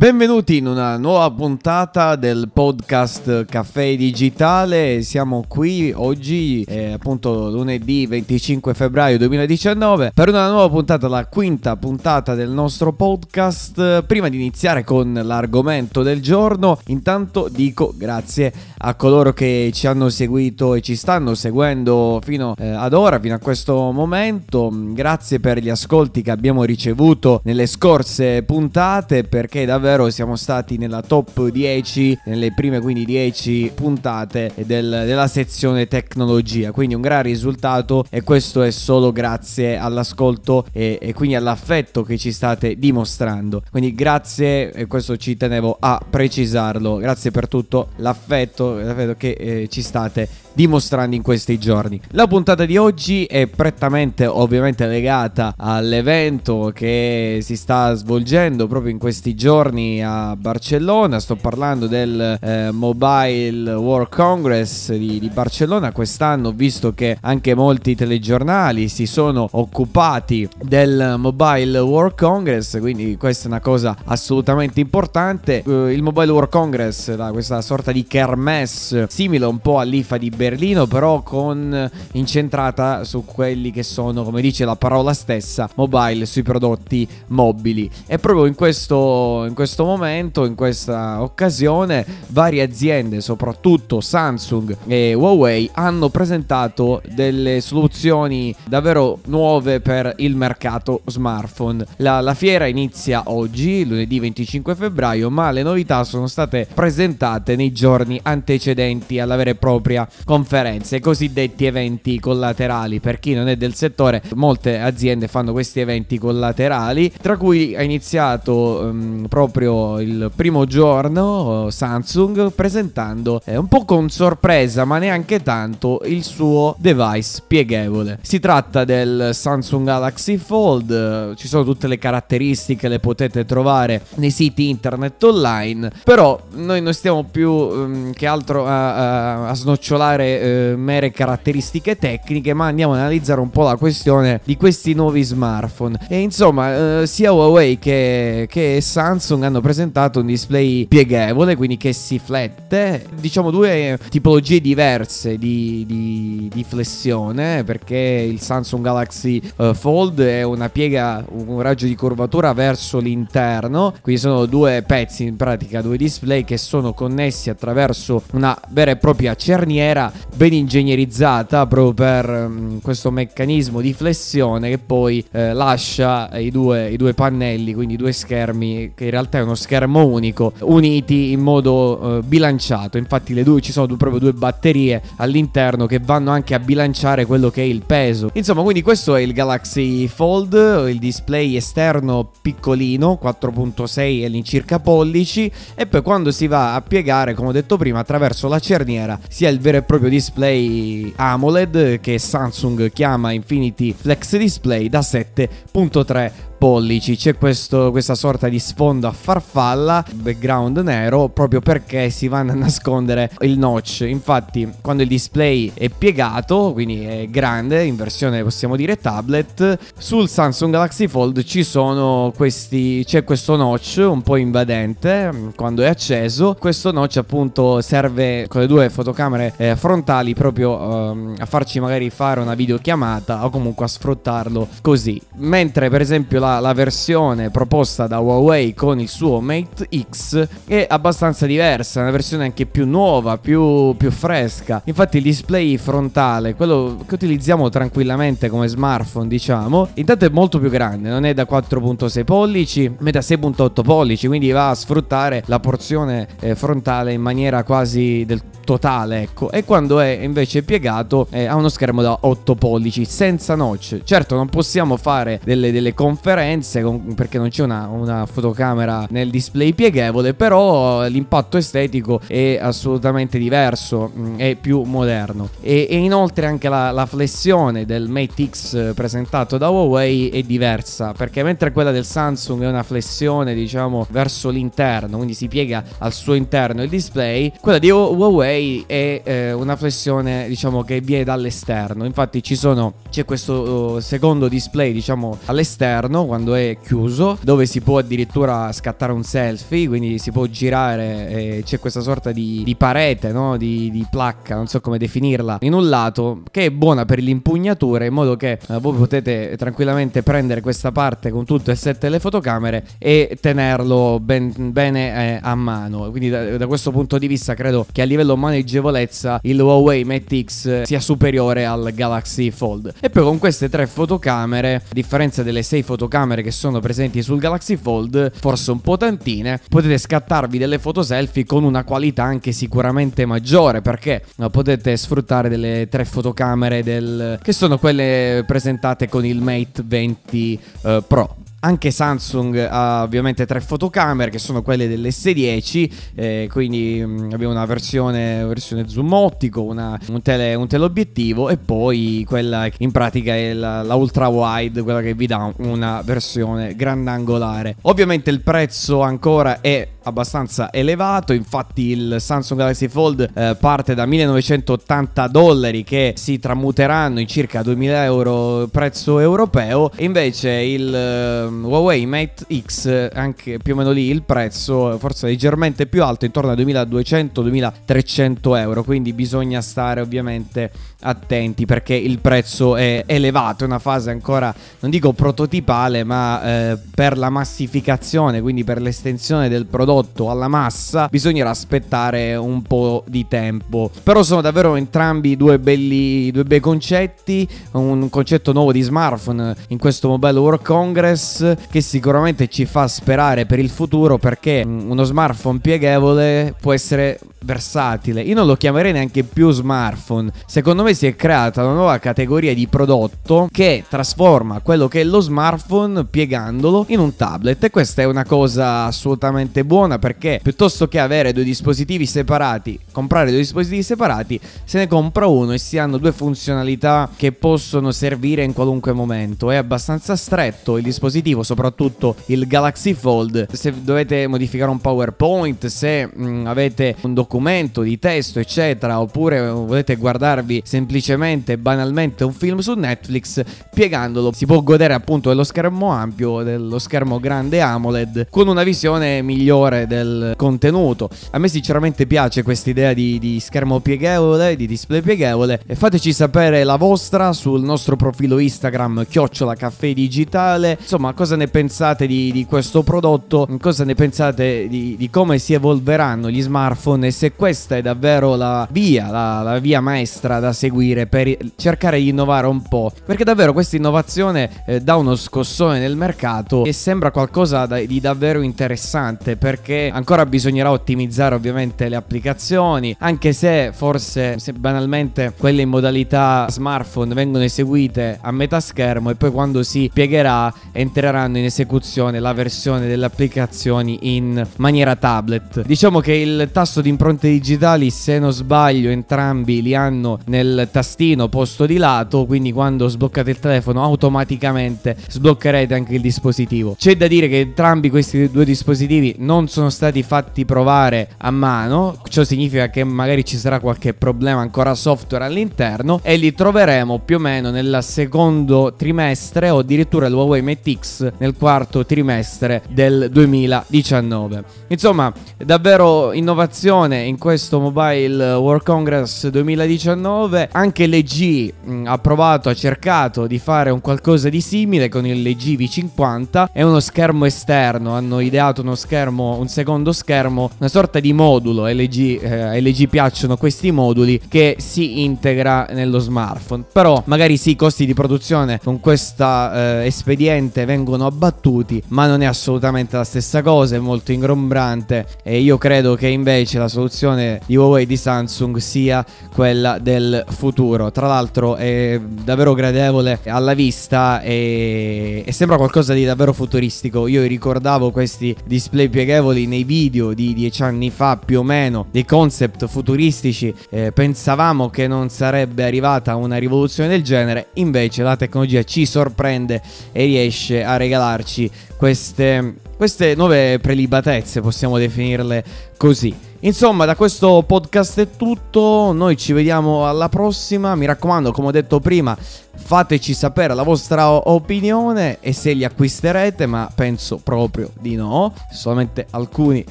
Benvenuti in una nuova puntata del podcast Caffè Digitale. Siamo qui oggi, eh, appunto lunedì 25 febbraio 2019, per una nuova puntata, la quinta puntata del nostro podcast. Prima di iniziare con l'argomento del giorno, intanto dico grazie a coloro che ci hanno seguito e ci stanno seguendo fino eh, ad ora, fino a questo momento. Grazie per gli ascolti che abbiamo ricevuto nelle scorse puntate, perché davvero davvero siamo stati nella top 10, nelle prime quindi 10 puntate del, della sezione tecnologia, quindi un gran risultato e questo è solo grazie all'ascolto e, e quindi all'affetto che ci state dimostrando. Quindi grazie e questo ci tenevo a precisarlo, grazie per tutto l'affetto, l'affetto che eh, ci state dimostrando in questi giorni. La puntata di oggi è prettamente ovviamente legata all'evento che si sta svolgendo proprio in questi giorni a Barcellona. Sto parlando del eh, Mobile World Congress di, di Barcellona. Quest'anno, visto che anche molti telegiornali si sono occupati del Mobile World Congress, quindi questa è una cosa assolutamente importante. Uh, il Mobile World Congress, da questa sorta di kermesse simile un po' all'IFA di Berlino, però con incentrata su quelli che sono, come dice la parola stessa, mobile, sui prodotti mobili. E proprio in questo, in questo momento, in questa occasione, varie aziende, soprattutto Samsung e Huawei, hanno presentato delle soluzioni davvero nuove per il mercato smartphone. La, la fiera inizia oggi, lunedì 25 febbraio, ma le novità sono state presentate nei giorni antecedenti alla vera e propria conferenze, cosiddetti eventi collaterali. Per chi non è del settore, molte aziende fanno questi eventi collaterali, tra cui ha iniziato um, proprio il primo giorno Samsung presentando eh, un po' con sorpresa, ma neanche tanto, il suo device pieghevole. Si tratta del Samsung Galaxy Fold, ci sono tutte le caratteristiche, le potete trovare nei siti internet online, però noi non stiamo più um, che altro a, a, a snocciolare analizzare eh, mere caratteristiche tecniche, ma andiamo ad analizzare un po' la questione di questi nuovi smartphone. E insomma, eh, sia Huawei che, che, Samsung hanno presentato un display pieghevole, quindi che si flette. Diciamo due tipologie diverse di, di, di flessione, perché il Samsung Galaxy uh, Fold è una piega, un raggio di curvatura verso l'interno, quindi sono due pezzi in pratica, due display che sono connessi attraverso una vera e propria cerniera ben ingegnerizzata proprio per um, questo meccanismo di flessione che poi eh, lascia i due, i due, pannelli, quindi due schermi, che in realtà è uno schermo unico, uniti in modo eh, bilanciato. Infatti due, ci sono due, proprio due batterie all'interno che vanno anche a bilanciare quello che è il peso. Insomma, quindi questo è il Galaxy Fold, il display esterno piccolino, 4.6 all'incirca pollici, e poi quando si va a piegare, come ho detto prima, attraverso la cerniera, sia il vero e proprio display AMOLED che Samsung chiama Infinity Flex Display da 7.3 pollici. C'è questo, questa sorta di sfondo a farfalla, background nero, proprio perché si vanno a nascondere il notch. Infatti, quando il display è piegato, quindi è grande, in versione possiamo dire tablet, sul Samsung Galaxy Fold ci sono questi, c'è questo notch un po' invadente mm, quando è acceso. Questo notch appunto serve con le due fotocamere eh, frontali proprio um, a farci magari fare una videochiamata o comunque a sfruttarlo così. Mentre per esempio la la, versione proposta da Huawei con il suo Mate X è abbastanza diversa, una versione anche più nuova, più, più fresca. Infatti il display frontale, quello che utilizziamo tranquillamente come smartphone, diciamo, intanto è molto più grande, non è da 4.6 pollici, ma è da 6.8 pollici, quindi va a sfruttare la porzione eh, frontale in maniera quasi del totale, ecco. E quando è invece piegato eh, ha uno schermo da 8 pollici senza notch. Certo, non possiamo fare delle, delle conferenze con, perché non c'è una, una, fotocamera nel display pieghevole, però l'impatto estetico è assolutamente diverso, mm, è più moderno. E, e inoltre anche la, la, flessione del Mate X presentato da Huawei è diversa, perché mentre quella del Samsung è una flessione, diciamo, verso l'interno, quindi si piega al suo interno il display, quella di Huawei è eh, una flessione diciamo che viene dall'esterno. Infatti ci sono c'è questo uh, secondo display diciamo all'esterno quando è chiuso dove si può addirittura scattare un selfie, quindi si può girare c'è questa sorta di, di parete, no? di, di, placca, non so come definirla, in un lato che è buona per l'impugnatura in modo che uh, voi potete tranquillamente prendere questa parte con tutte e sette le fotocamere e tenerlo ben, bene eh, a mano. Quindi da, da questo punto di vista credo che a livello maneggevolezza il Huawei Mate X sia superiore al Galaxy Fold. E poi con queste tre fotocamere, a differenza delle sei fotocamere che sono presenti sul Galaxy Fold, forse un po' tantine, potete scattarvi delle foto selfie con una qualità anche sicuramente maggiore perché potete sfruttare delle tre fotocamere del, che sono quelle presentate con il Mate 20 uh, Pro. Anche Samsung ha ovviamente tre fotocamere che sono quelle dell'S10, eh, quindi mh, abbiamo una versione, versione zoom ottico, una, un, tele, un, teleobiettivo e poi quella in pratica è la, la, ultra wide, quella che vi dà una versione grandangolare. Ovviamente il prezzo ancora è abbastanza elevato, infatti il Samsung Galaxy Fold eh, parte da 1980 dollari che si tramuteranno in circa 2000 euro prezzo europeo, invece il eh, Huawei Mate X anche più o meno lì il prezzo forse leggermente più alto, intorno a 2200-2300 euro, quindi bisogna stare ovviamente attenti perché il prezzo è elevato, è una fase ancora non dico prototipale ma eh, per la massificazione, quindi per l'estensione del prodotto alla massa bisognerà aspettare un po' di tempo. Però sono davvero entrambi due belli due bei concetti, un concetto nuovo di smartphone in questo Mobile World Congress che sicuramente ci fa sperare per il futuro perché uno smartphone pieghevole può essere versatile. Io non lo chiamerei neanche più smartphone. Secondo me si è creata una nuova categoria di prodotto che trasforma quello che è lo smartphone piegandolo in un tablet e questa è una cosa assolutamente buona perché piuttosto che avere due dispositivi separati, comprare due dispositivi separati, se ne compra uno e si hanno due funzionalità che possono servire in qualunque momento. È abbastanza stretto il dispositivo, soprattutto il Galaxy Fold. Se dovete modificare un PowerPoint, se mh, mm, avete un documento, di testo, eccetera, oppure volete guardarvi semplicemente, banalmente un film su Netflix, piegandolo si può godere appunto dello schermo ampio, dello schermo grande AMOLED, con una visione migliore del contenuto. A me sinceramente piace questa idea di, di schermo pieghevole, di display pieghevole, e fateci sapere la vostra sul nostro profilo Instagram, chiocciola caffè digitale. Insomma, cosa ne pensate di, di questo prodotto? Cosa ne pensate di, di come si evolveranno gli smartphone e se questa è davvero la via, la, la, via maestra da seguire per cercare di innovare un po'. Perché davvero questa innovazione eh, dà uno scossone nel mercato e sembra qualcosa di davvero interessante perché ancora bisognerà ottimizzare ovviamente le applicazioni, anche se forse se banalmente quelle in modalità smartphone vengono eseguite a metà schermo e poi quando si piegherà entreranno in esecuzione la versione delle applicazioni in maniera tablet. Diciamo che il tasto di impronte digitali, se non sbaglio, entrambi li hanno nel tastino posto di lato, quindi quando sbloccate il telefono automaticamente sbloccherete anche il dispositivo. C'è da dire che entrambi questi due dispositivi non sono stati fatti provare a mano, ciò significa che magari ci sarà qualche problema ancora software all'interno e li troveremo più o meno nel secondo trimestre o addirittura il Huawei Mate X nel quarto trimestre del 2019. Insomma, davvero innovazione in questo Mobile World Congress 2019. Anche l'EG mh, ha provato, ha cercato di fare un qualcosa di simile con il LG V50. È uno schermo esterno, hanno ideato uno schermo, un secondo schermo, una sorta di modulo. LG, eh, LG piacciono questi moduli che si integra nello smartphone. Però magari sì, i costi di produzione con questo eh, espediente vengono abbattuti, ma non è assolutamente la stessa cosa, è molto ingombrante e io credo che invece la soluzione soluzione di Huawei di Samsung sia quella del futuro. Tra l'altro è davvero gradevole alla vista e, e sembra qualcosa di davvero futuristico. Io ricordavo questi display pieghevoli nei video di dieci anni fa più o meno, dei concept futuristici. Eh, pensavamo che non sarebbe arrivata una rivoluzione del genere, invece la tecnologia ci sorprende e riesce a regalarci queste, queste nuove prelibatezze, possiamo definirle così. Insomma, da questo podcast è tutto. Noi ci vediamo alla prossima. Mi raccomando, come ho detto prima, fateci sapere la vostra opinione e se li acquisterete, ma penso proprio di no. Solamente alcuni eh,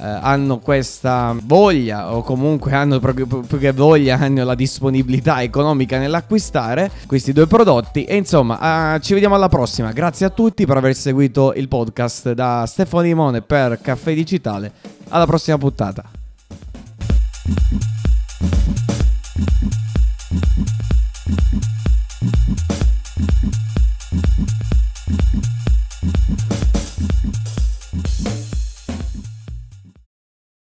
hanno questa voglia o comunque hanno proprio più che voglia hanno la disponibilità economica nell'acquistare questi due prodotti e insomma eh, ci vediamo alla prossima grazie a tutti per aver seguito il podcast da Stefano Limone per Caffè Digitale alla prossima puntata Mm-hmm.